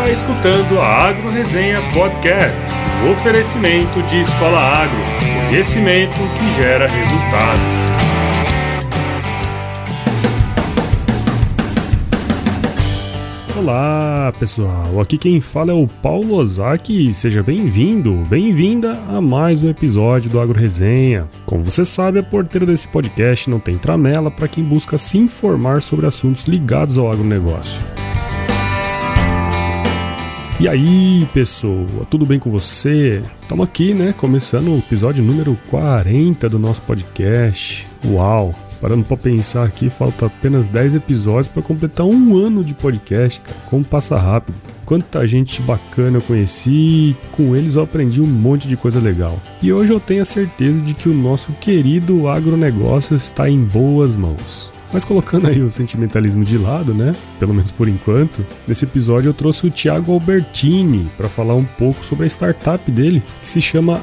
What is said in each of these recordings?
está escutando a Agro Resenha Podcast, um oferecimento de Escola Agro, conhecimento que gera resultado. Olá pessoal, aqui quem fala é o Paulo Ozaki seja bem-vindo, bem-vinda a mais um episódio do Agro Resenha. Como você sabe, a porteira desse podcast não tem tramela para quem busca se informar sobre assuntos ligados ao agronegócio. E aí, pessoal, tudo bem com você? Estamos aqui, né? Começando o episódio número 40 do nosso podcast. Uau! Parando para pensar aqui, falta apenas 10 episódios para completar um ano de podcast, cara. Como passa rápido. Quanta gente bacana eu conheci, com eles eu aprendi um monte de coisa legal. E hoje eu tenho a certeza de que o nosso querido agronegócio está em boas mãos. Mas colocando aí o sentimentalismo de lado, né? Pelo menos por enquanto, nesse episódio eu trouxe o Thiago Albertini para falar um pouco sobre a startup dele, que se chama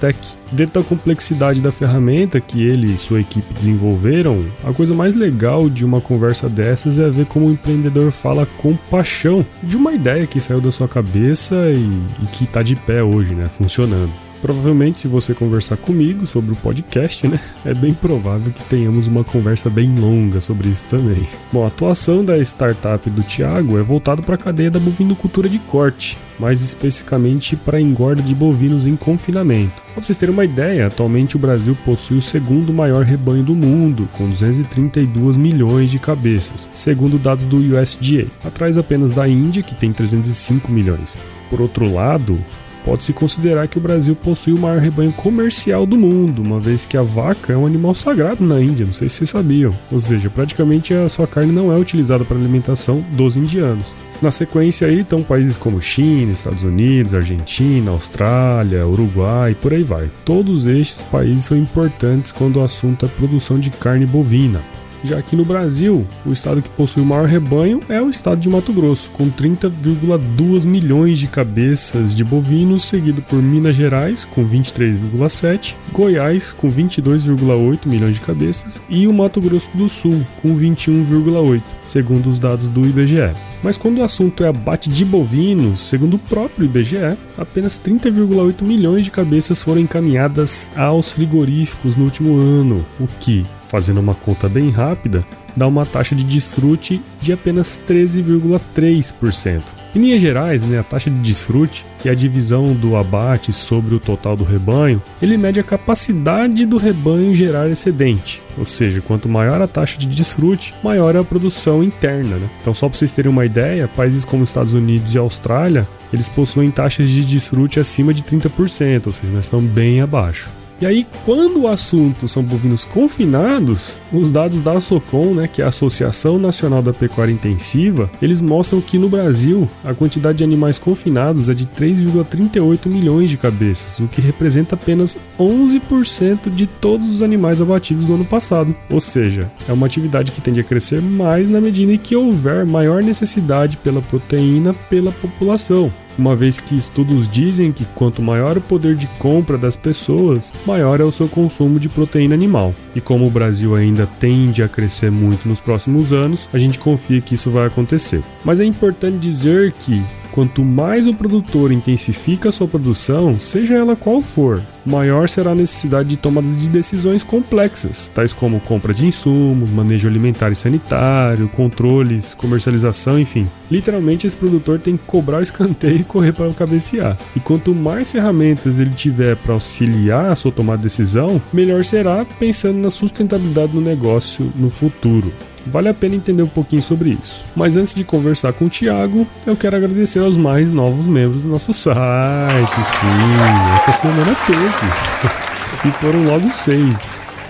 Tech. Dentro da complexidade da ferramenta que ele e sua equipe desenvolveram, a coisa mais legal de uma conversa dessas é ver como o empreendedor fala com paixão de uma ideia que saiu da sua cabeça e, e que está de pé hoje, né? Funcionando. Provavelmente, se você conversar comigo sobre o podcast, né, é bem provável que tenhamos uma conversa bem longa sobre isso também. Bom, a atuação da startup do Thiago é voltada para a cadeia da bovinocultura de corte, mais especificamente para a engorda de bovinos em confinamento. Para vocês terem uma ideia, atualmente o Brasil possui o segundo maior rebanho do mundo, com 232 milhões de cabeças, segundo dados do USDA, atrás apenas da Índia, que tem 305 milhões. Por outro lado, Pode-se considerar que o Brasil possui o maior rebanho comercial do mundo, uma vez que a vaca é um animal sagrado na Índia, não sei se vocês sabiam. Ou seja, praticamente a sua carne não é utilizada para alimentação dos indianos. Na sequência aí estão países como China, Estados Unidos, Argentina, Austrália, Uruguai por aí vai. Todos estes países são importantes quando o assunto é produção de carne bovina. Já aqui no Brasil, o estado que possui o maior rebanho é o estado de Mato Grosso, com 30,2 milhões de cabeças de bovinos, seguido por Minas Gerais, com 23,7, Goiás, com 22,8 milhões de cabeças, e o Mato Grosso do Sul, com 21,8, segundo os dados do IBGE. Mas quando o assunto é abate de bovinos, segundo o próprio IBGE, apenas 30,8 milhões de cabeças foram encaminhadas aos frigoríficos no último ano, o que, fazendo uma conta bem rápida, dá uma taxa de desfrute de apenas 13,3%. Em linhas gerais, né, a taxa de desfrute, que é a divisão do abate sobre o total do rebanho, ele mede a capacidade do rebanho gerar excedente. Ou seja, quanto maior a taxa de desfrute, maior é a produção interna. Né? Então, só para vocês terem uma ideia, países como Estados Unidos e Austrália, eles possuem taxas de desfrute acima de 30%, ou seja, nós estamos bem abaixo. E aí, quando o assunto são bovinos confinados, os dados da Socom, né, que é a Associação Nacional da Pecuária Intensiva, eles mostram que no Brasil a quantidade de animais confinados é de 3,38 milhões de cabeças, o que representa apenas 11% de todos os animais abatidos no ano passado. Ou seja, é uma atividade que tende a crescer mais na medida em que houver maior necessidade pela proteína pela população uma vez que estudos dizem que quanto maior o poder de compra das pessoas, maior é o seu consumo de proteína animal. E como o Brasil ainda tende a crescer muito nos próximos anos, a gente confia que isso vai acontecer. Mas é importante dizer que Quanto mais o produtor intensifica a sua produção, seja ela qual for, maior será a necessidade de tomadas de decisões complexas, tais como compra de insumos, manejo alimentar e sanitário, controles, comercialização, enfim. Literalmente, esse produtor tem que cobrar o escanteio e correr para cabecear. E quanto mais ferramentas ele tiver para auxiliar a sua tomada de decisão, melhor será pensando na sustentabilidade do negócio no futuro. Vale a pena entender um pouquinho sobre isso. Mas antes de conversar com o Thiago, eu quero agradecer aos mais novos membros do nosso site. Sim, esta semana teve. e foram logo seis.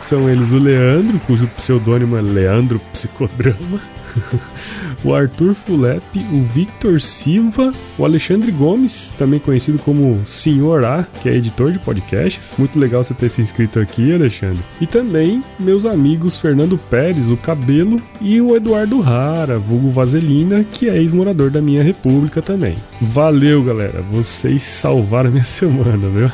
São eles o Leandro, cujo pseudônimo é Leandro Psicodrama. o Arthur Fulep, o Victor Silva, o Alexandre Gomes, também conhecido como Senhor A, que é editor de podcasts. Muito legal você ter se inscrito aqui, Alexandre. E também meus amigos Fernando Pérez, o Cabelo, e o Eduardo Rara, vulgo Vaselina, que é ex-morador da minha república também. Valeu, galera. Vocês salvaram minha semana, viu?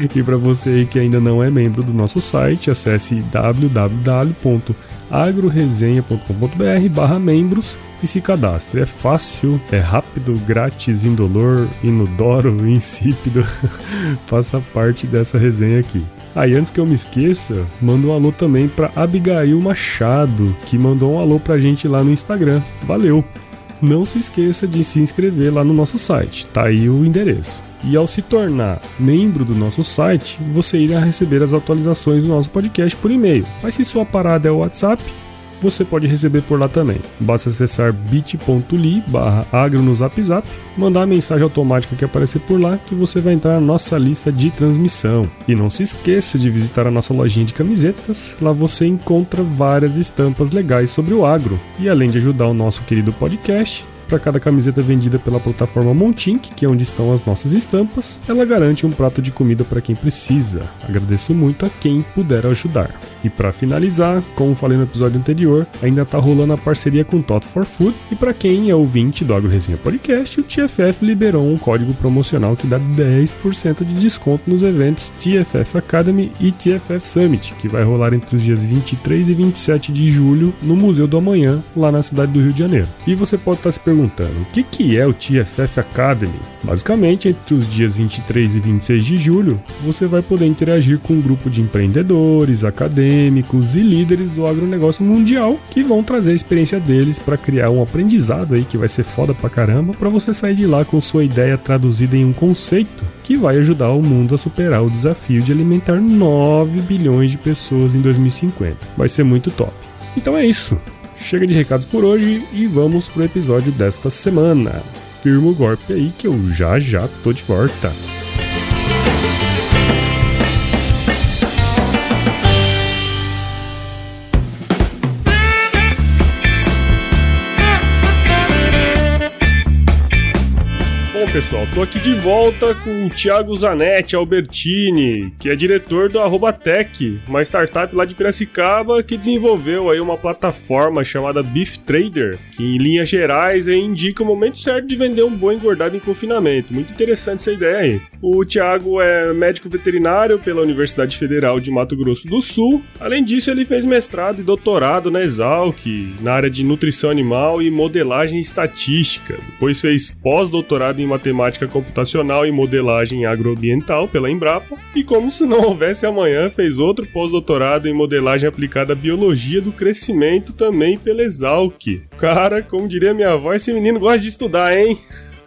e para você que ainda não é membro do nosso site, acesse www agroresenha.com.br barra membros e se cadastre. É fácil, é rápido, grátis, indolor, inodoro, insípido. Faça parte dessa resenha aqui. Aí, ah, antes que eu me esqueça, manda um alô também para Abigail Machado, que mandou um alô pra gente lá no Instagram. Valeu! Não se esqueça de se inscrever lá no nosso site, tá aí o endereço. E ao se tornar membro do nosso site, você irá receber as atualizações do nosso podcast por e-mail. Mas se sua parada é o WhatsApp, você pode receber por lá também. Basta acessar bit.ly barra agro no zap zap, mandar a mensagem automática que aparecer por lá que você vai entrar na nossa lista de transmissão. E não se esqueça de visitar a nossa lojinha de camisetas, lá você encontra várias estampas legais sobre o agro. E além de ajudar o nosso querido podcast, para cada camiseta vendida pela plataforma Montink, que é onde estão as nossas estampas, ela garante um prato de comida para quem precisa. Agradeço muito a quem puder ajudar. E para finalizar, como falei no episódio anterior, ainda tá rolando a parceria com Tot for Food. E para quem é ouvinte do Agro Resenha Podcast, o TFF liberou um código promocional que dá 10% de desconto nos eventos TFF Academy e TFF Summit, que vai rolar entre os dias 23 e 27 de julho no Museu do Amanhã, lá na cidade do Rio de Janeiro. E você pode estar tá se o que, que é o TFF Academy? Basicamente, entre os dias 23 e 26 de julho, você vai poder interagir com um grupo de empreendedores, acadêmicos e líderes do agronegócio mundial que vão trazer a experiência deles para criar um aprendizado aí que vai ser foda pra caramba para você sair de lá com sua ideia traduzida em um conceito que vai ajudar o mundo a superar o desafio de alimentar 9 bilhões de pessoas em 2050. Vai ser muito top. Então é isso. Chega de recados por hoje e vamos pro episódio desta semana firma o golpe aí que eu já já tô de volta. Pessoal, tô aqui de volta com o Thiago Zanetti Albertini, que é diretor do Arroba Tech, uma startup lá de Piracicaba que desenvolveu aí uma plataforma chamada Beef Trader, que em linhas gerais aí, indica o momento certo de vender um boi engordado em confinamento. Muito interessante essa ideia aí. O Thiago é médico veterinário pela Universidade Federal de Mato Grosso do Sul. Além disso, ele fez mestrado e doutorado na Exalc, na área de nutrição animal e modelagem estatística. Depois fez pós-doutorado em matemática computacional e modelagem agroambiental pela Embrapa, e como se não houvesse amanhã, fez outro pós-doutorado em modelagem aplicada à biologia do crescimento também pela Exalc. Cara, como diria minha avó, esse menino gosta de estudar, hein?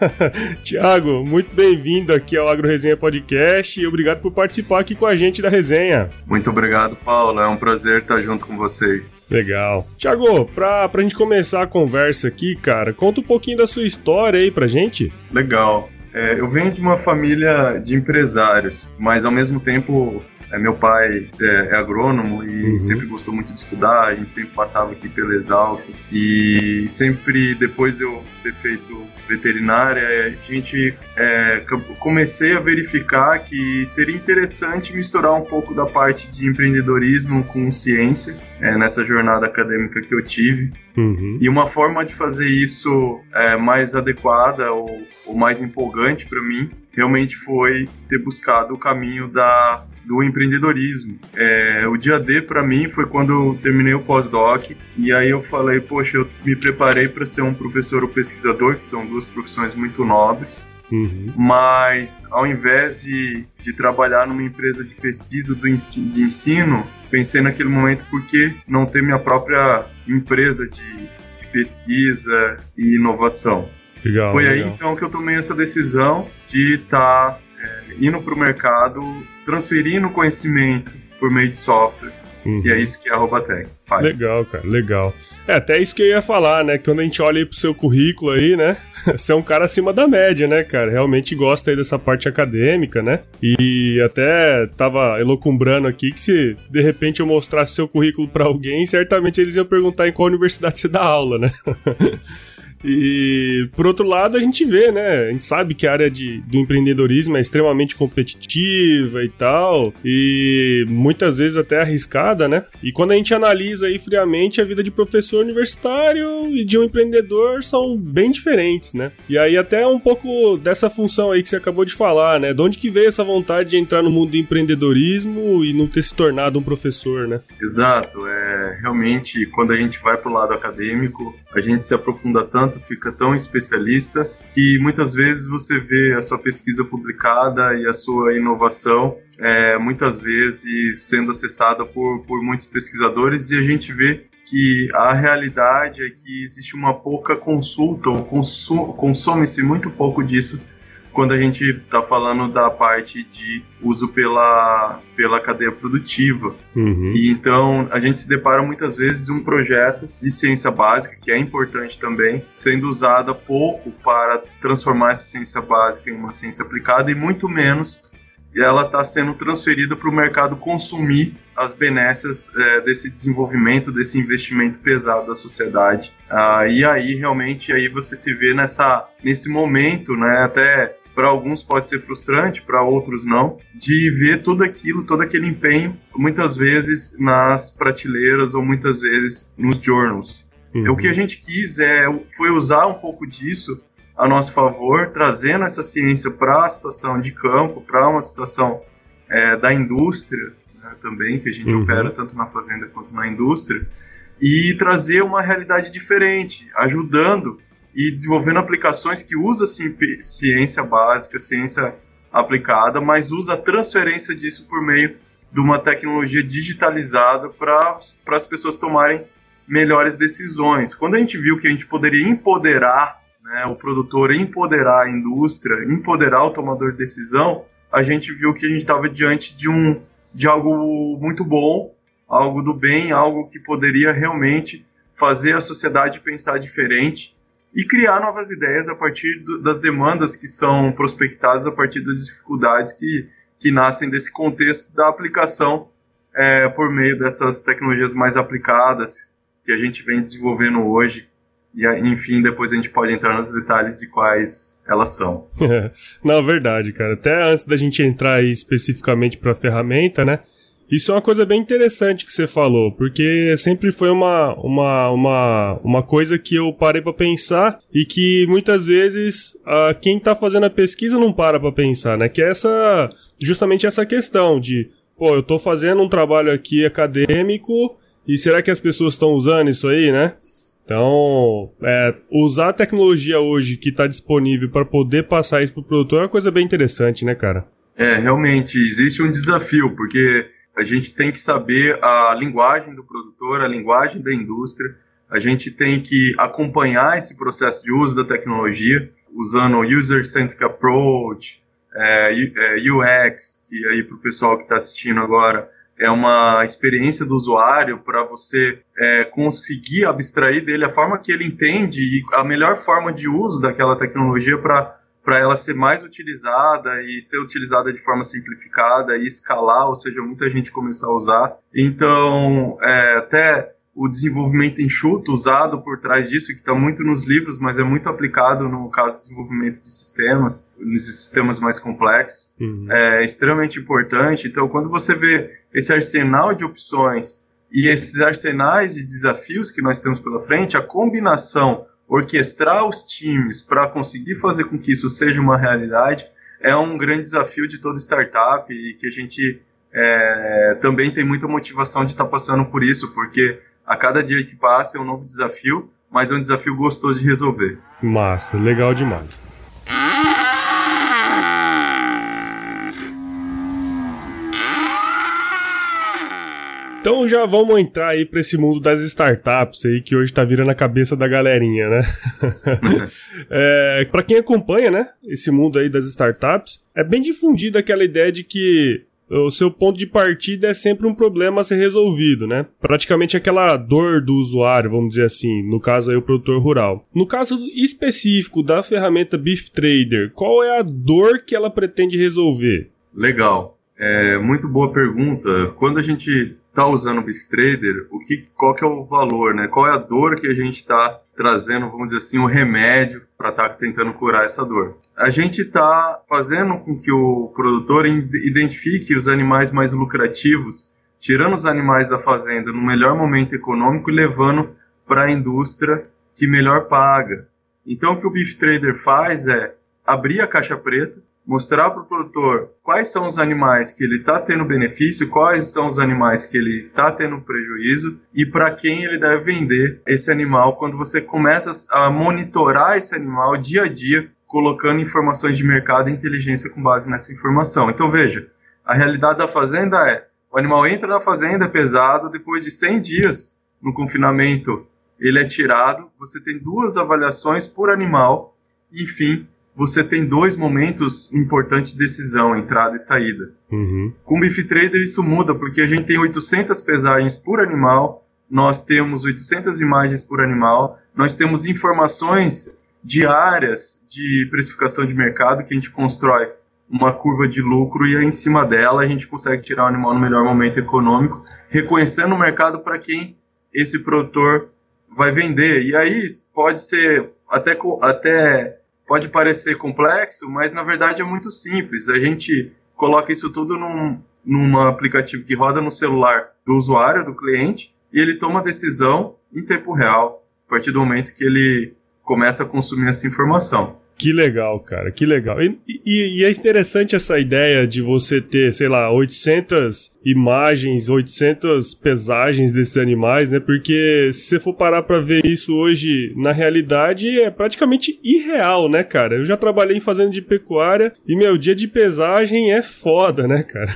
Tiago, muito bem-vindo aqui ao Agro Resenha Podcast e obrigado por participar aqui com a gente da resenha. Muito obrigado, Paulo. É um prazer estar junto com vocês. Legal. Tiago, pra, pra gente começar a conversa aqui, cara, conta um pouquinho da sua história aí pra gente. Legal. É, eu venho de uma família de empresários, mas ao mesmo tempo é, meu pai é, é agrônomo e uhum. sempre gostou muito de estudar, a gente sempre passava aqui pela Exalc e sempre depois de eu ter feito veterinária, é, a gente é, comecei a verificar que seria interessante misturar um pouco da parte de empreendedorismo com ciência é, nessa jornada acadêmica que eu tive. Uhum. E uma forma de fazer isso é, mais adequada ou, ou mais empolgante para mim realmente foi ter buscado o caminho da do empreendedorismo. É, o dia D para mim foi quando eu terminei o pós-doc e aí eu falei, poxa, eu me preparei para ser um professor ou pesquisador, que são duas profissões muito nobres. Uhum. Mas ao invés de, de trabalhar numa empresa de pesquisa do ensino, de ensino, pensei naquele momento por que não ter minha própria empresa de, de pesquisa e inovação. Legal, Foi legal. aí então que eu tomei essa decisão de estar tá é, indo para o mercado, transferindo conhecimento por meio de software. Uhum. E é isso que a Robatec faz. Legal, cara, legal. É até isso que eu ia falar, né? Quando a gente olha aí pro seu currículo aí, né? Você é um cara acima da média, né, cara? Realmente gosta aí dessa parte acadêmica, né? E até tava elocumbrando aqui que se de repente eu mostrasse seu currículo para alguém, certamente eles iam perguntar em qual universidade você dá aula, né? E por outro lado, a gente vê, né? A gente sabe que a área de, do empreendedorismo é extremamente competitiva e tal, e muitas vezes até arriscada, né? E quando a gente analisa aí friamente a vida de professor universitário e de um empreendedor são bem diferentes, né? E aí até um pouco dessa função aí que você acabou de falar, né? De onde que veio essa vontade de entrar no mundo do empreendedorismo e não ter se tornado um professor, né? Exato, é realmente quando a gente vai pro lado acadêmico, a gente se aprofunda tanto, fica tão especialista que muitas vezes você vê a sua pesquisa publicada e a sua inovação é, muitas vezes sendo acessada por, por muitos pesquisadores e a gente vê que a realidade é que existe uma pouca consulta, ou consome-se muito pouco disso quando a gente está falando da parte de uso pela, pela cadeia produtiva. Uhum. E então a gente se depara muitas vezes de um projeto de ciência básica, que é importante também, sendo usada pouco para transformar essa ciência básica em uma ciência aplicada e muito menos ela está sendo transferida para o mercado consumir as benécias é, desse desenvolvimento, desse investimento pesado da sociedade. Ah, e aí realmente aí você se vê nessa nesse momento, né? Até para alguns pode ser frustrante, para outros não, de ver tudo aquilo, todo aquele empenho, muitas vezes nas prateleiras ou muitas vezes nos journals. Uhum. O que a gente quis é, foi usar um pouco disso a nosso favor, trazendo essa ciência para a situação de campo, para uma situação é, da indústria né, também, que a gente uhum. opera tanto na fazenda quanto na indústria, e trazer uma realidade diferente, ajudando e desenvolvendo aplicações que usa ciência básica, ciência aplicada, mas usa a transferência disso por meio de uma tecnologia digitalizada para as pessoas tomarem melhores decisões. Quando a gente viu que a gente poderia empoderar né, o produtor, empoderar a indústria, empoderar o tomador de decisão, a gente viu que a gente estava diante de um de algo muito bom, algo do bem, algo que poderia realmente fazer a sociedade pensar diferente e criar novas ideias a partir do, das demandas que são prospectadas a partir das dificuldades que, que nascem desse contexto da aplicação é, por meio dessas tecnologias mais aplicadas que a gente vem desenvolvendo hoje. E, enfim, depois a gente pode entrar nos detalhes de quais elas são. Na verdade, cara. Até antes da gente entrar especificamente para a ferramenta, né? Isso é uma coisa bem interessante que você falou, porque sempre foi uma, uma, uma, uma coisa que eu parei para pensar e que muitas vezes uh, quem tá fazendo a pesquisa não para para pensar, né? Que é essa, justamente essa questão de, pô, eu tô fazendo um trabalho aqui acadêmico e será que as pessoas estão usando isso aí, né? Então, é, usar a tecnologia hoje que está disponível para poder passar isso para o produtor é uma coisa bem interessante, né, cara? É, realmente, existe um desafio, porque a gente tem que saber a linguagem do produtor, a linguagem da indústria, a gente tem que acompanhar esse processo de uso da tecnologia, usando o User-Centric Approach, é, é, UX, que aí para o pessoal que está assistindo agora é uma experiência do usuário para você é, conseguir abstrair dele a forma que ele entende e a melhor forma de uso daquela tecnologia para para ela ser mais utilizada e ser utilizada de forma simplificada e escalar, ou seja, muita gente começar a usar. Então, é, até o desenvolvimento enxuto usado por trás disso, que está muito nos livros, mas é muito aplicado no caso do desenvolvimento de sistemas, nos sistemas mais complexos, uhum. é extremamente importante. Então, quando você vê esse arsenal de opções e esses arsenais de desafios que nós temos pela frente, a combinação orquestrar os times para conseguir fazer com que isso seja uma realidade é um grande desafio de toda startup e que a gente é, também tem muita motivação de estar tá passando por isso, porque a cada dia que passa é um novo desafio, mas é um desafio gostoso de resolver. Massa, legal demais. Então já vamos entrar aí para esse mundo das startups aí que hoje tá virando a cabeça da galerinha, né? é, para quem acompanha, né, esse mundo aí das startups, é bem difundida aquela ideia de que o seu ponto de partida é sempre um problema a ser resolvido, né? Praticamente aquela dor do usuário, vamos dizer assim, no caso aí o produtor rural. No caso específico da ferramenta Beef Trader, qual é a dor que ela pretende resolver? Legal. É, muito boa pergunta. Quando a gente está usando o Beef Trader, o que, qual que é o valor, né? Qual é a dor que a gente está trazendo, vamos dizer assim, o um remédio para estar tá tentando curar essa dor. A gente está fazendo com que o produtor identifique os animais mais lucrativos, tirando os animais da fazenda no melhor momento econômico e levando para a indústria que melhor paga. Então, o que o Beef Trader faz é abrir a caixa preta, mostrar para o produtor quais são os animais que ele está tendo benefício, quais são os animais que ele está tendo prejuízo e para quem ele deve vender esse animal quando você começa a monitorar esse animal dia a dia, colocando informações de mercado e inteligência com base nessa informação. Então veja, a realidade da fazenda é, o animal entra na fazenda é pesado, depois de 100 dias no confinamento ele é tirado, você tem duas avaliações por animal, enfim, você tem dois momentos importantes de decisão, entrada e saída. Uhum. Com o Beef Trader isso muda, porque a gente tem 800 pesagens por animal, nós temos 800 imagens por animal, nós temos informações diárias de precificação de mercado que a gente constrói uma curva de lucro e aí, em cima dela a gente consegue tirar o animal no melhor momento econômico, reconhecendo o mercado para quem esse produtor vai vender. E aí pode ser até, até pode parecer complexo, mas na verdade é muito simples. A gente coloca isso tudo num, num aplicativo que roda no celular do usuário, do cliente, e ele toma a decisão em tempo real, a partir do momento que ele começa a consumir essa informação. Que legal, cara, que legal. E, e, e, é interessante essa ideia de você ter, sei lá, 800 imagens, 800 pesagens desses animais, né? Porque se você for parar pra ver isso hoje, na realidade, é praticamente irreal, né, cara? Eu já trabalhei em fazenda de pecuária e meu dia de pesagem é foda, né, cara?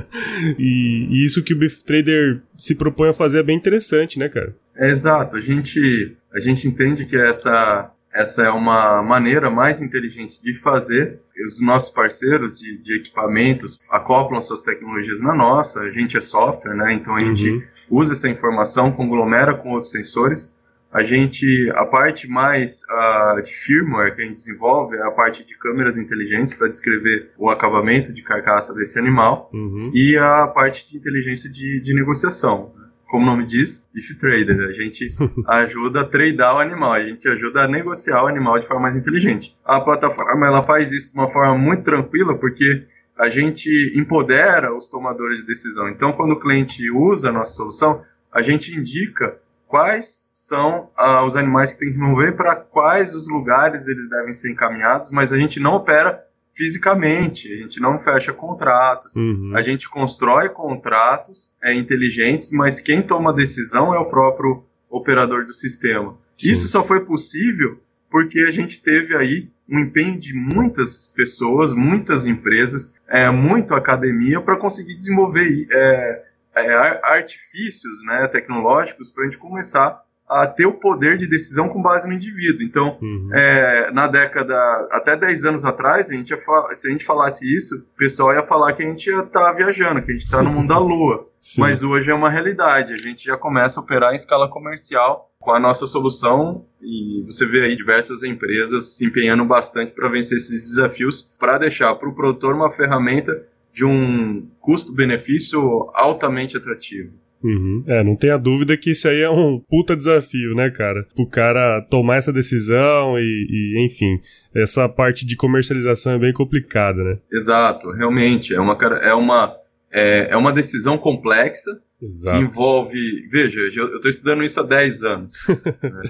e, e, isso que o Beef Trader se propõe a fazer é bem interessante, né, cara? É exato. A gente, a gente entende que essa essa é uma maneira mais inteligente de fazer. Os nossos parceiros de, de equipamentos acoplam suas tecnologias na nossa. A gente é software, né? Então a uhum. gente usa essa informação, conglomera com outros sensores. A gente, a parte mais uh, de firmware que a gente desenvolve é a parte de câmeras inteligentes para descrever o acabamento de carcaça desse animal uhum. e a parte de inteligência de, de negociação como o nome diz, Beef Trader. A gente ajuda a tradear o animal, a gente ajuda a negociar o animal de forma mais inteligente. A plataforma ela faz isso de uma forma muito tranquila, porque a gente empodera os tomadores de decisão. Então, quando o cliente usa a nossa solução, a gente indica quais são ah, os animais que tem que mover, para quais os lugares eles devem ser encaminhados, mas a gente não opera fisicamente, a gente não fecha contratos, uhum. a gente constrói contratos é, inteligentes, mas quem toma a decisão é o próprio operador do sistema. Sim. Isso só foi possível porque a gente teve aí um empenho de muitas pessoas, muitas empresas, é, muito academia para conseguir desenvolver é, é, artifícios né, tecnológicos para a gente começar a ter o poder de decisão com base no indivíduo. Então, uhum. é, na década, até 10 anos atrás, a gente se a gente falasse isso, o pessoal ia falar que a gente ia estar tá viajando, que a gente está no mundo da lua. Sim. Mas hoje é uma realidade. A gente já começa a operar em escala comercial com a nossa solução e você vê aí diversas empresas se empenhando bastante para vencer esses desafios, para deixar para o produtor uma ferramenta de um custo-benefício altamente atrativo. Uhum. É, não tenha dúvida que isso aí é um puta desafio, né, cara? O cara tomar essa decisão e, e, enfim, essa parte de comercialização é bem complicada, né? Exato, realmente. É uma, é uma, é, é uma decisão complexa Exato. que envolve. Veja, eu estou estudando isso há 10 anos. né?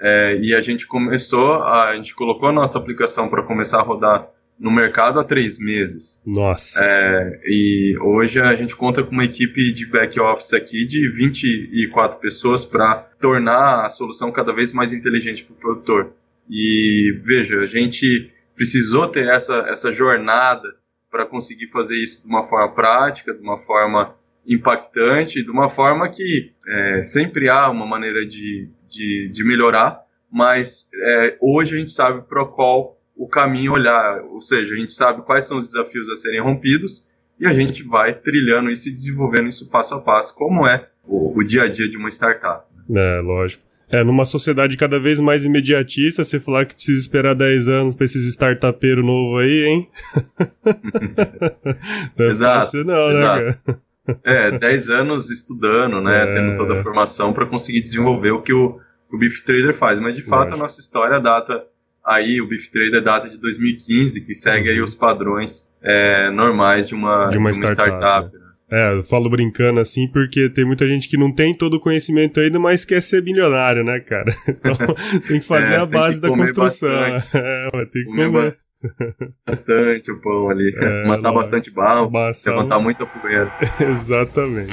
é, e a gente começou, a, a gente colocou a nossa aplicação para começar a rodar no mercado há três meses. Nossa. É, e hoje a gente conta com uma equipe de back office aqui de 24 pessoas para tornar a solução cada vez mais inteligente para o produtor. E veja, a gente precisou ter essa, essa jornada para conseguir fazer isso de uma forma prática, de uma forma impactante, de uma forma que é, sempre há uma maneira de, de, de melhorar, mas é, hoje a gente sabe para qual o caminho olhar, ou seja, a gente sabe quais são os desafios a serem rompidos e a gente vai trilhando isso e desenvolvendo isso passo a passo, como é o, o dia a dia de uma startup. É, lógico. É, numa sociedade cada vez mais imediatista, você falar que precisa esperar 10 anos pra esses startupeiros novos aí, hein? não é exato, fácil não, né, exato. né, cara? É, 10 anos estudando, né, é... tendo toda a formação para conseguir desenvolver o que o, o Beef Trader faz, mas de fato Lógico. a nossa história data aí, o Beef Trader data de 2015, que segue uhum. aí os padrões é, normais de uma, de uma, de uma startup. startup né? É, eu falo brincando assim porque tem muita gente que não tem todo o conhecimento ainda, mas quer ser bilionário, né, cara? Então tem que fazer é, a base da construção. É, tem que comer. comer. Bastante o pão ali. É, amassar bastante barro, amassar... levantar muita poeira. Exatamente.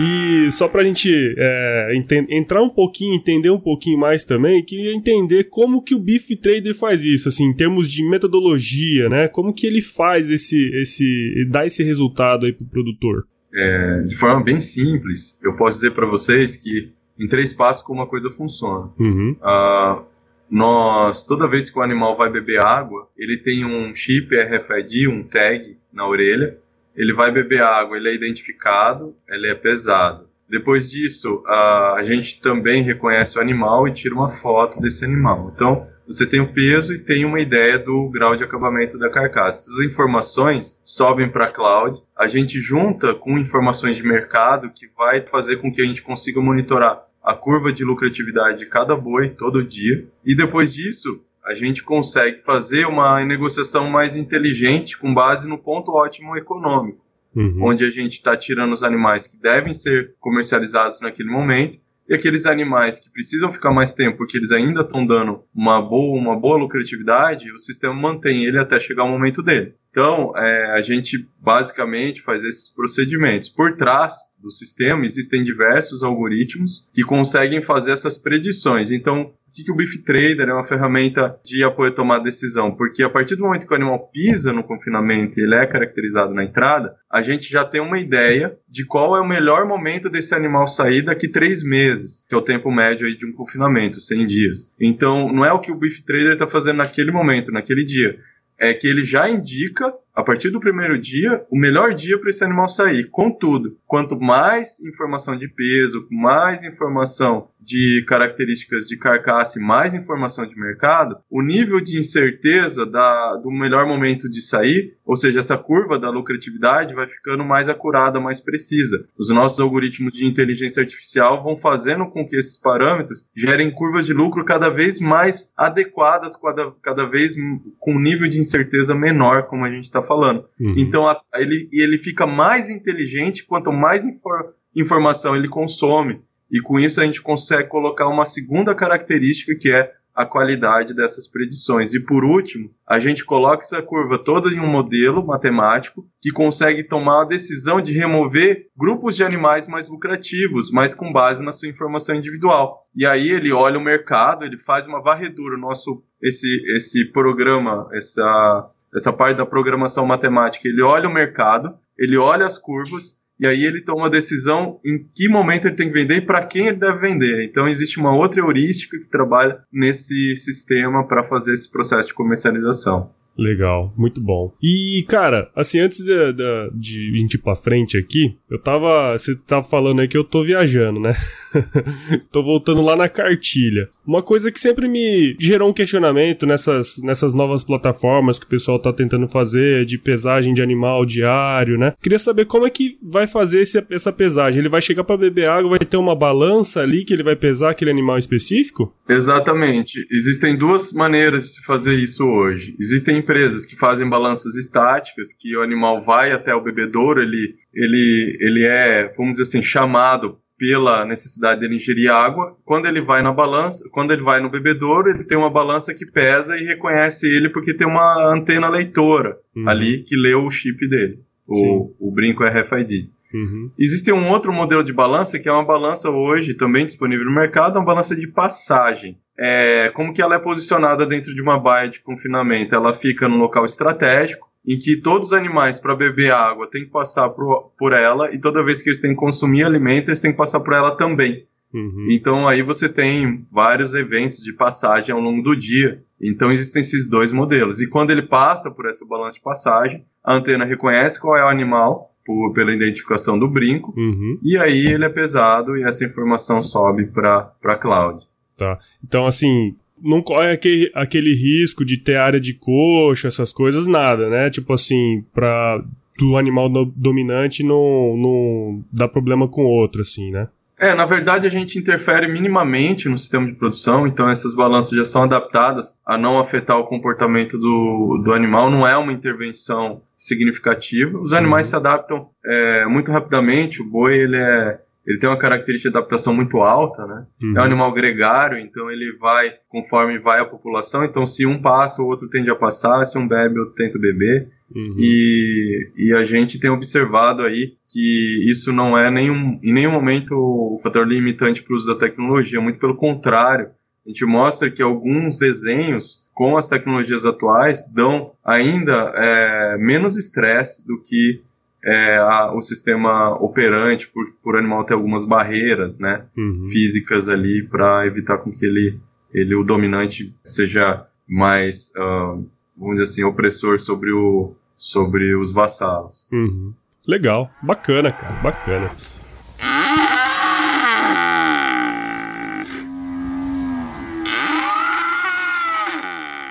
E só pra gente é, entrar um pouquinho, entender um pouquinho mais também, queria entender como que o Beef Trader faz isso, assim, em termos de metodologia, né? Como que ele faz esse, esse, dá esse resultado aí pro produtor? É, de forma bem simples, eu posso dizer para vocês que em três passos como a coisa funciona. Uhum. Uh, nós, toda vez que o animal vai beber água, ele tem um chip RFID, um tag na orelha, ele vai beber água, ele é identificado, ele é pesado. Depois disso, a, a gente também reconhece o animal e tira uma foto desse animal. Então, você tem o peso e tem uma ideia do grau de acabamento da carcaça. Essas informações sobem para a cloud, a gente junta com informações de mercado que vai fazer com que a gente consiga monitorar a curva de lucratividade de cada boi todo dia. E depois disso, a gente consegue fazer uma negociação mais inteligente com base no ponto ótimo econômico, uhum. onde a gente está tirando os animais que devem ser comercializados naquele momento e aqueles animais que precisam ficar mais tempo porque eles ainda estão dando uma boa, uma boa lucratividade, o sistema mantém ele até chegar o momento dele. Então, é, a gente basicamente faz esses procedimentos. Por trás do sistema existem diversos algoritmos que conseguem fazer essas predições. Então, que, que o Beef Trader é uma ferramenta de apoio a tomar decisão? Porque a partir do momento que o animal pisa no confinamento e ele é caracterizado na entrada, a gente já tem uma ideia de qual é o melhor momento desse animal sair daqui três meses, que é o tempo médio aí de um confinamento, 100 dias. Então, não é o que o Beef Trader está fazendo naquele momento, naquele dia é que ele já indica, a partir do primeiro dia, o melhor dia para esse animal sair. Contudo, quanto mais informação de peso, mais informação de características de carcaça e mais informação de mercado, o nível de incerteza da, do melhor momento de sair, ou seja, essa curva da lucratividade vai ficando mais acurada, mais precisa. Os nossos algoritmos de inteligência artificial vão fazendo com que esses parâmetros gerem curvas de lucro cada vez mais adequadas, cada, cada vez com um nível de incerteza menor, como a gente está falando. Uhum. Então, a, ele, ele fica mais inteligente quanto mais infor, informação ele consome. E com isso a gente consegue colocar uma segunda característica que é a qualidade dessas predições. E por último, a gente coloca essa curva toda em um modelo matemático que consegue tomar a decisão de remover grupos de animais mais lucrativos, mas com base na sua informação individual. E aí ele olha o mercado, ele faz uma varredura. Nosso esse esse programa, essa essa parte da programação matemática, ele olha o mercado, ele olha as curvas e aí ele toma a decisão em que momento ele tem que vender e para quem ele deve vender. Então existe uma outra heurística que trabalha nesse sistema para fazer esse processo de comercialização. Legal, muito bom. E, cara, assim, antes de, de, de gente ir pra frente aqui, eu tava. Você tava falando aí que eu tô viajando, né? tô voltando lá na cartilha. Uma coisa que sempre me gerou um questionamento nessas, nessas novas plataformas que o pessoal tá tentando fazer, de pesagem de animal diário, né? Queria saber como é que vai fazer esse, essa pesagem. Ele vai chegar para beber água, vai ter uma balança ali que ele vai pesar aquele animal específico? Exatamente. Existem duas maneiras de se fazer isso hoje. Existem empresas que fazem balanças estáticas, que o animal vai até o bebedouro, ele, ele, ele é, vamos dizer assim, chamado pela necessidade dele ingerir água. Quando ele vai na balança, quando ele vai no bebedouro, ele tem uma balança que pesa e reconhece ele porque tem uma antena leitora uhum. ali que lê o chip dele. O, o brinco RFID. Uhum. Existe um outro modelo de balança que é uma balança hoje também disponível no mercado, uma balança de passagem. É, como que ela é posicionada dentro de uma baia de confinamento? Ela fica no local estratégico, em que todos os animais para beber água têm que passar por, por ela e toda vez que eles têm que consumir alimento eles têm que passar por ela também. Uhum. Então aí você tem vários eventos de passagem ao longo do dia. Então existem esses dois modelos. E quando ele passa por essa balança de passagem, a antena reconhece qual é o animal por, pela identificação do brinco uhum. e aí ele é pesado e essa informação sobe para a cloud. Tá. Então assim, não corre aquele, aquele risco de ter área de coxa, essas coisas, nada, né? Tipo assim, pra do animal dominante não, não dá problema com o outro, assim, né? É, na verdade a gente interfere minimamente no sistema de produção, então essas balanças já são adaptadas a não afetar o comportamento do, do animal, não é uma intervenção significativa. Os animais uhum. se adaptam é, muito rapidamente, o boi ele é ele tem uma característica de adaptação muito alta, né? Uhum. É um animal gregário, então ele vai conforme vai a população. Então, se um passa, o outro tende a passar. Se um bebe, o outro tenta beber. Uhum. E, e a gente tem observado aí que isso não é nenhum, em nenhum momento o fator limitante para o uso da tecnologia, muito pelo contrário. A gente mostra que alguns desenhos com as tecnologias atuais dão ainda é, menos estresse do que é, a, o sistema operante por, por animal ter algumas barreiras né, uhum. físicas ali para evitar com que ele, ele, o dominante, seja mais, uh, vamos dizer assim, opressor sobre, o, sobre os vassalos. Uhum. Legal, bacana, cara, bacana.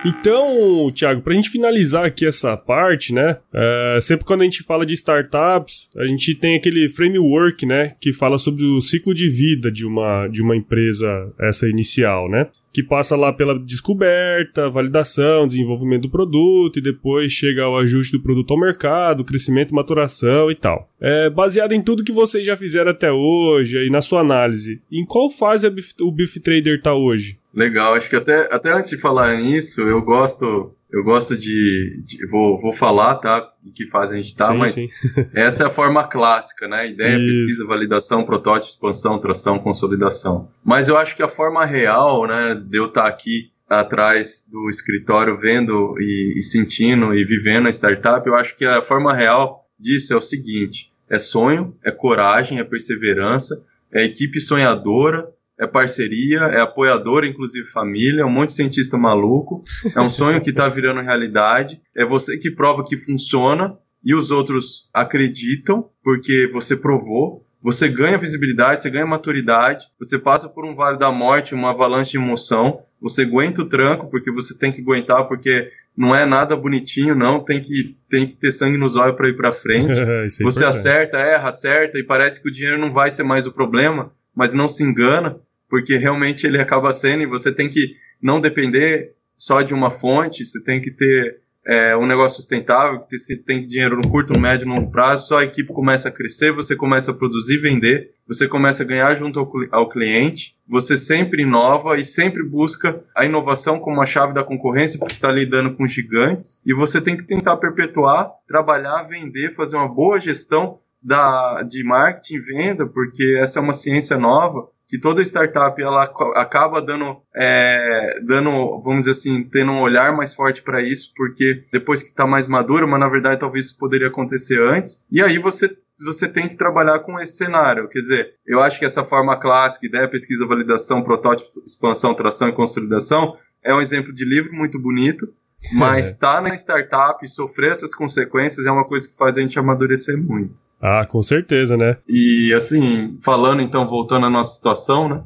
Então, Thiago, para a gente finalizar aqui essa parte, né? É, sempre quando a gente fala de startups, a gente tem aquele framework, né? Que fala sobre o ciclo de vida de uma, de uma empresa, essa inicial, né? que passa lá pela descoberta, validação, desenvolvimento do produto e depois chega ao ajuste do produto ao mercado, crescimento, maturação e tal. É, baseado em tudo que vocês já fizeram até hoje e na sua análise, em qual fase o Beef Trader está hoje? Legal, acho que até, até antes de falar nisso, eu gosto eu gosto de, de, vou, vou falar, tá? Em que fase a gente tá, sim, mas sim. essa é a forma clássica, né? Ideia, Isso. pesquisa, validação, protótipo, expansão, tração, consolidação. Mas eu acho que a forma real, né, de eu estar tá aqui atrás do escritório vendo e, e sentindo e vivendo a startup, eu acho que a forma real disso é o seguinte: é sonho, é coragem, é perseverança, é equipe sonhadora, é parceria, é apoiador, inclusive família, é um monte de cientista maluco, é um sonho que está virando realidade, é você que prova que funciona e os outros acreditam porque você provou. Você ganha visibilidade, você ganha maturidade, você passa por um vale da morte, uma avalanche de emoção, você aguenta o tranco porque você tem que aguentar porque não é nada bonitinho, não, tem que, tem que ter sangue nos olhos para ir para frente. é você acerta, erra, acerta e parece que o dinheiro não vai ser mais o problema, mas não se engana, porque realmente ele acaba sendo e você tem que não depender só de uma fonte, você tem que ter é, um negócio sustentável, que você tem dinheiro no curto, no médio, no longo prazo, só a equipe começa a crescer, você começa a produzir, vender, você começa a ganhar junto ao, ao cliente, você sempre inova e sempre busca a inovação como a chave da concorrência, porque está lidando com gigantes, e você tem que tentar perpetuar, trabalhar, vender, fazer uma boa gestão da, de marketing e venda, porque essa é uma ciência nova que toda startup ela acaba dando, é, dando, vamos dizer assim, tendo um olhar mais forte para isso, porque depois que está mais maduro, mas na verdade talvez isso poderia acontecer antes. E aí você você tem que trabalhar com esse cenário. Quer dizer, eu acho que essa forma clássica, ideia, pesquisa, validação, protótipo, expansão, tração e consolidação, é um exemplo de livro muito bonito, mas estar tá na startup e sofrer essas consequências é uma coisa que faz a gente amadurecer muito. Ah, com certeza, né? E assim, falando então, voltando à nossa situação, né?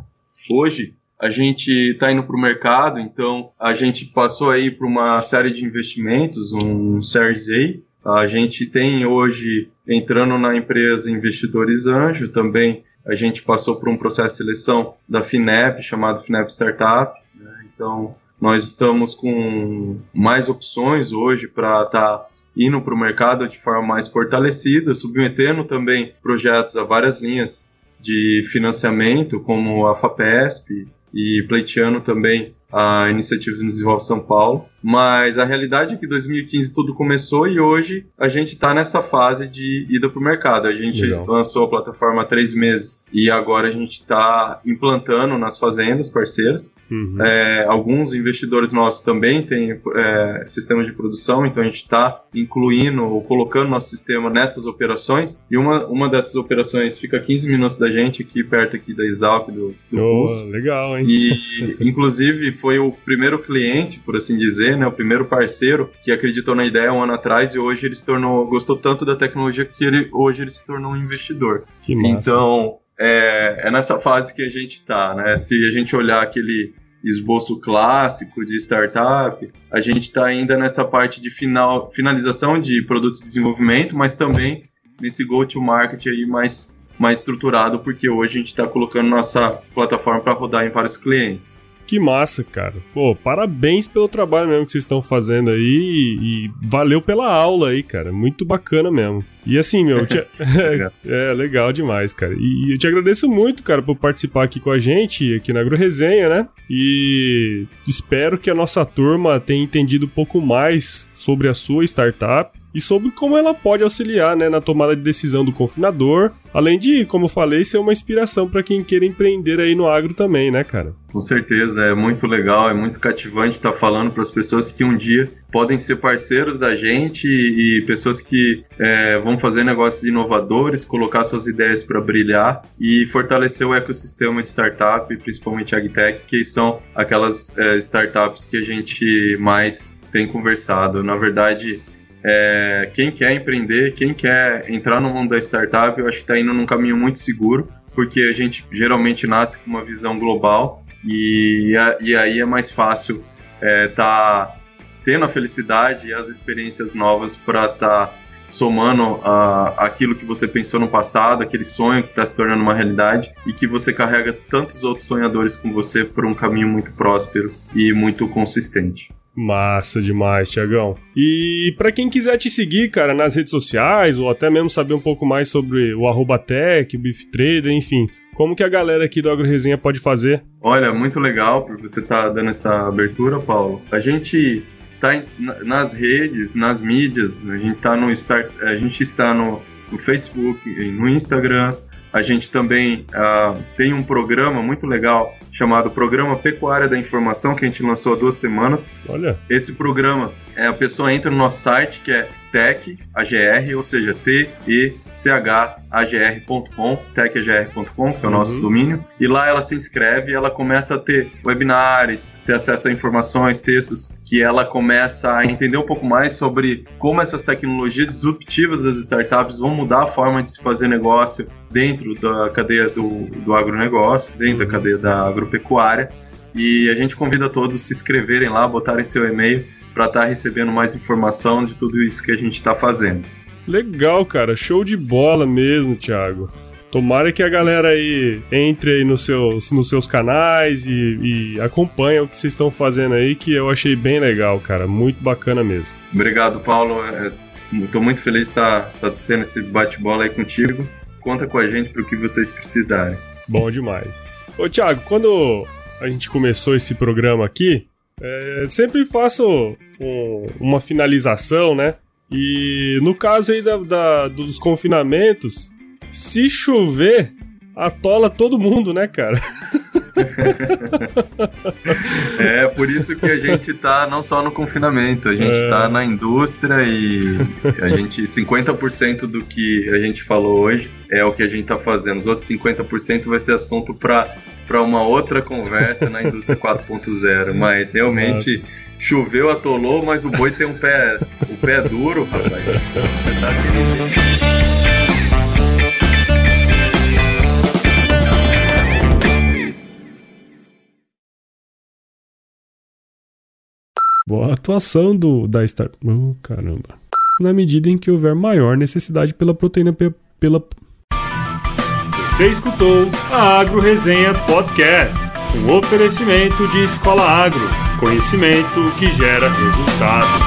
Hoje a gente está indo para o mercado, então a gente passou aí por uma série de investimentos, um Series A. A gente tem hoje entrando na empresa investidores anjo, também a gente passou por um processo de seleção da FINEP, chamado FINEP Startup. Né? Então nós estamos com mais opções hoje para estar tá indo para o mercado de forma mais fortalecida, submetendo também projetos a várias linhas de financiamento, como a FAPESP, e pleiteando também a Iniciativas no Desenvolve São Paulo. Mas a realidade é que 2015 tudo começou e hoje a gente está nessa fase de ida para o mercado. A gente Legal. lançou a plataforma há três meses e agora a gente está implantando nas fazendas parceiras. Uhum. É, alguns investidores nossos também têm é, sistemas de produção, então a gente está incluindo ou colocando nosso sistema nessas operações. E uma, uma dessas operações fica a 15 minutos da gente aqui, perto aqui da Exalc, do, do oh, Legal, hein? E, inclusive, foi o primeiro cliente, por assim dizer, né, o primeiro parceiro que acreditou na ideia um ano atrás e hoje ele se tornou, gostou tanto da tecnologia que ele, hoje ele se tornou um investidor. Que massa. Então, é, é nessa fase que a gente está, né? Se a gente olhar aquele esboço clássico de startup, a gente está ainda nessa parte de final, finalização de produtos de desenvolvimento, mas também nesse go-to-market aí mais, mais estruturado, porque hoje a gente está colocando nossa plataforma para rodar em vários clientes. Que massa, cara. Pô, parabéns pelo trabalho mesmo que vocês estão fazendo aí e, e, valeu pela aula aí, cara. Muito bacana mesmo. E assim, meu, te... é, é, legal demais, cara. E, e eu te agradeço muito, cara, por participar aqui com a gente, aqui na AgroResenha, né? E espero que a nossa turma tenha entendido um pouco mais sobre a sua startup e sobre como ela pode auxiliar né, na tomada de decisão do confinador, além de, como falei, ser uma inspiração para quem queira empreender aí no agro também, né, cara? Com certeza, é muito legal, é muito cativante estar tá falando para as pessoas que um dia podem ser parceiros da gente e, pessoas que é, vão fazer negócios inovadores, colocar suas ideias para brilhar e fortalecer o ecossistema de startup, principalmente agtech, que são aquelas é, startups que a gente mais tem conversado. Na verdade, é, quem quer empreender, quem quer entrar no mundo da startup, eu acho que está indo num caminho muito seguro, porque a gente geralmente nasce com uma visão global e, e aí é mais fácil estar é, tá tendo a felicidade e as experiências novas para estar tá somando a, aquilo que você pensou no passado, aquele sonho que está se tornando uma realidade e que você carrega tantos outros sonhadores com você por um caminho muito próspero e muito consistente. Massa demais, Tiagão. E para quem quiser te seguir, cara, nas redes sociais, ou até mesmo saber um pouco mais sobre o arroba tech, o Beef Trader, enfim, como que a galera aqui do AgroResenha pode fazer? Olha, muito legal por você estar tá dando essa abertura, Paulo. A gente tá nas redes, nas mídias, a gente tá no start, a gente está no, no Facebook, no Instagram, a gente também uh, tem um programa muito legal chamado Programa Pecuária da Informação, que a gente lançou há duas semanas. Olha. Esse programa, é, a pessoa entra no nosso site, que é tech, AGR, ou seja, T-E-C-H-A-G-R.com, techagr.com, que é o nosso uhum. domínio, e lá ela se inscreve ela começa a ter webinars, ter acesso a informações, textos, que ela começa a entender um pouco mais sobre como essas tecnologias disruptivas das startups vão mudar a forma de se fazer negócio dentro da cadeia do, do agronegócio, dentro uhum. da cadeia da agropecuária, e a gente convida todos a se inscreverem lá, botarem seu e-mail para estar tá recebendo mais informação de tudo isso que a gente está fazendo. Legal, cara, show de bola mesmo, Thiago. Tomara que a galera aí entre aí nos seus, nos seus canais e, e acompanhe o que vocês estão fazendo aí, que eu achei bem legal, cara. Muito bacana mesmo. Obrigado, Paulo. Estou é, muito feliz de estar, tá, tá tendo esse bate-bola aí contigo. Conta com a gente para o que vocês precisarem. Bom demais. Ô, Thiago, quando a gente começou esse programa aqui, é, sempre faço um, uma finalização, né? E no caso aí da, da, dos confinamentos, se chover, atola todo mundo, né, cara? é por isso que a gente tá não só no confinamento, a gente é. tá na indústria e a gente 50% do que a gente falou hoje é o que a gente tá fazendo. Os outros 50% vai ser assunto para para uma outra conversa na indústria 4.0, mas realmente Nossa. choveu, atolou, mas o boi tem um pé, o pé duro, rapaz. Você tá Boa atuação do da Star. Oh, caramba. Na medida em que houver maior necessidade pela proteína pe pela você escutou a Agro Resenha Podcast, um oferecimento de Escola Agro, conhecimento que gera resultado.